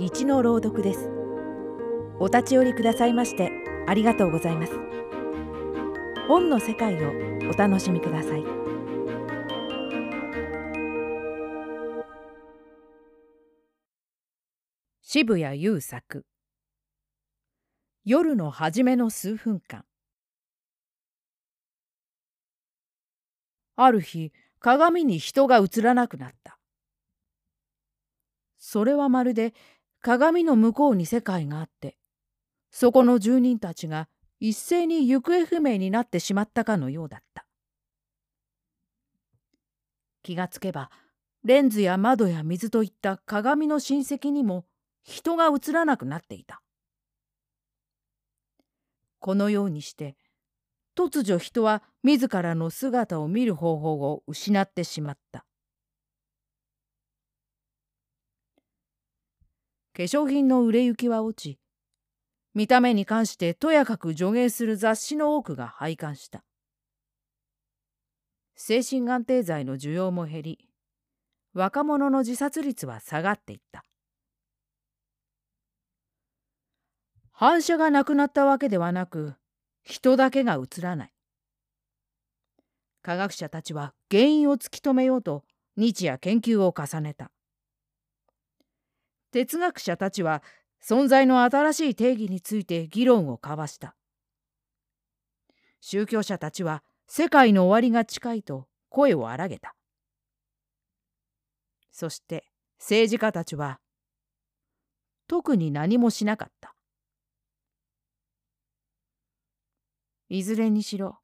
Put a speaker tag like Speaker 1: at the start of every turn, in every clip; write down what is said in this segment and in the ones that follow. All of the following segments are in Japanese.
Speaker 1: 一の朗読です。お立ち寄りくださいましてありがとうございます。本の世界をお楽しみください。渋谷優作。夜の初めの数分間。ある日鏡に人が映らなくなった。それはまるで鏡の向こうに世界があってそこの住人たちが一斉に行方不明になってしまったかのようだった。気がつけばレンズや窓や水といった鏡の親戚にも人が映らなくなっていた。このようにして突如人は自らの姿を見る方法を失ってしまった。化粧品の売れ行きは落ち見た目に関してとやかく助言する雑誌の多くが廃刊した。精神安定剤の需要も減り若者の自殺率は下がっていった。反射がなくなったわけではなく人だけが映らない。科学者たちは原因を突き止めようと日夜研究を重ねた。哲学者たちは存在の新しい定義について議論を交わした。宗教者たちは世界の終わりが近いと声を荒げた。そして政治家たちは特に何もしなかった。いずれにしろ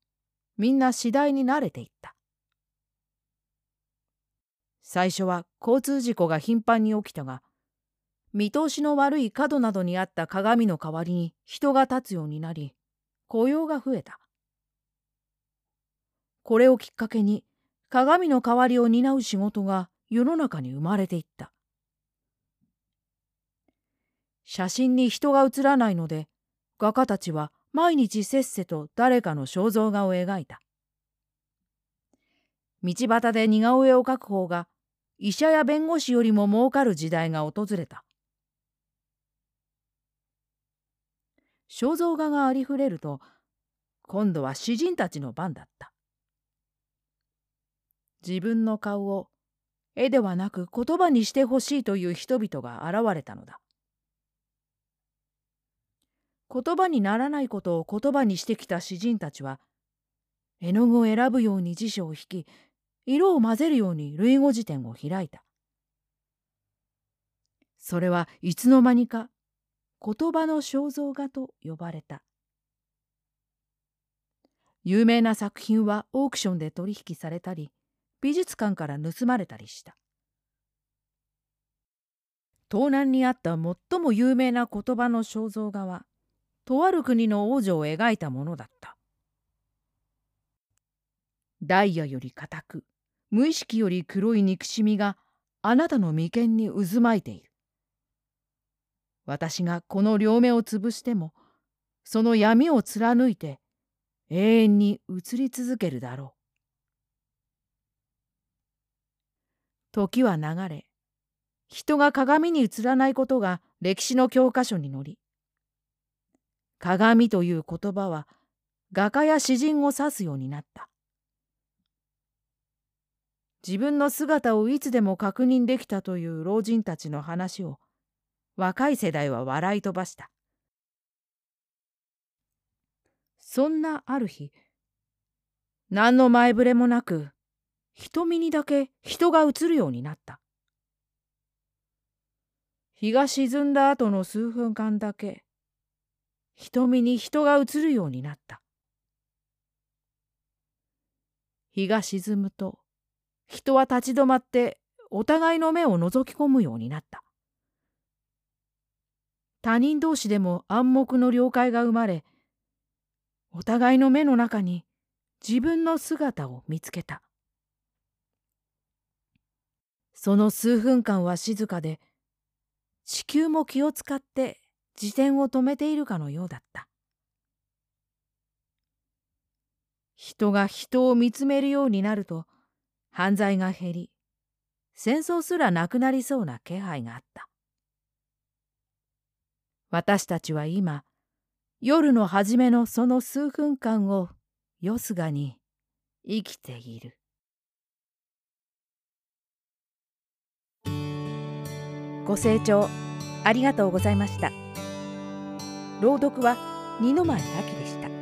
Speaker 1: みんな次第に慣れていった。最初は交通事故が頻繁に起きたが見通しの悪い角などにあった鏡の代わりに人が立つようになり雇用が増えた。これをきっかけに鏡の代わりを担う仕事が世の中に生まれていった。写真に人が写らないので画家たちは毎日せっせと誰かの肖像画を描いた。道端で似顔絵を描く方が医者や弁護士よりも儲かる時代が訪れた。肖像画がありふれると今度は詩人たちの番だった。自分の顔を絵ではなく言葉にしてほしいという人々が現れたのだ。言葉にならないことを言葉にしてきた詩人たちは絵の具を選ぶように辞書を引き色を混ぜるように類語辞典を開いた。それはいつの間にか言葉の肖像画と呼ばれた。有名な作品はオークションで取引されたり美術館から盗まれたりした。盗難にあった最も有名な言葉の肖像画はとある国の王女を描いたものだった。ダイヤより硬く無意識より黒い憎しみがあなたの眉間に渦巻いている。私がこの両目を潰してもその闇を貫いて永遠に映り続けるだろう。時は流れ人が鏡に映らないことが歴史の教科書に載り鏡という言葉は画家や詩人を指すようになった。自分の姿をいつでも確認できたという老人たちの話を若い世代は笑い飛ばした。そんなある日、何の前触れもなく、瞳にだけ人が映るようになった。日が沈んだ後の数分間だけ、瞳に人が映るようになった。日が沈むと、人は立ち止まってお互いの目を覗き込むようになった。他人同士でも暗黙の了解が生まれお互いの目の中に自分の姿を見つけた。その数分間は静かで地球も気を使って自転を止めているかのようだった。人が人を見つめるようになると犯罪が減り戦争すらなくなりそうな気配があった。私たちは今夜の初めのその数分間をよすがに生きている。ご清聴ありがとうございました。朗読は二の前明でした。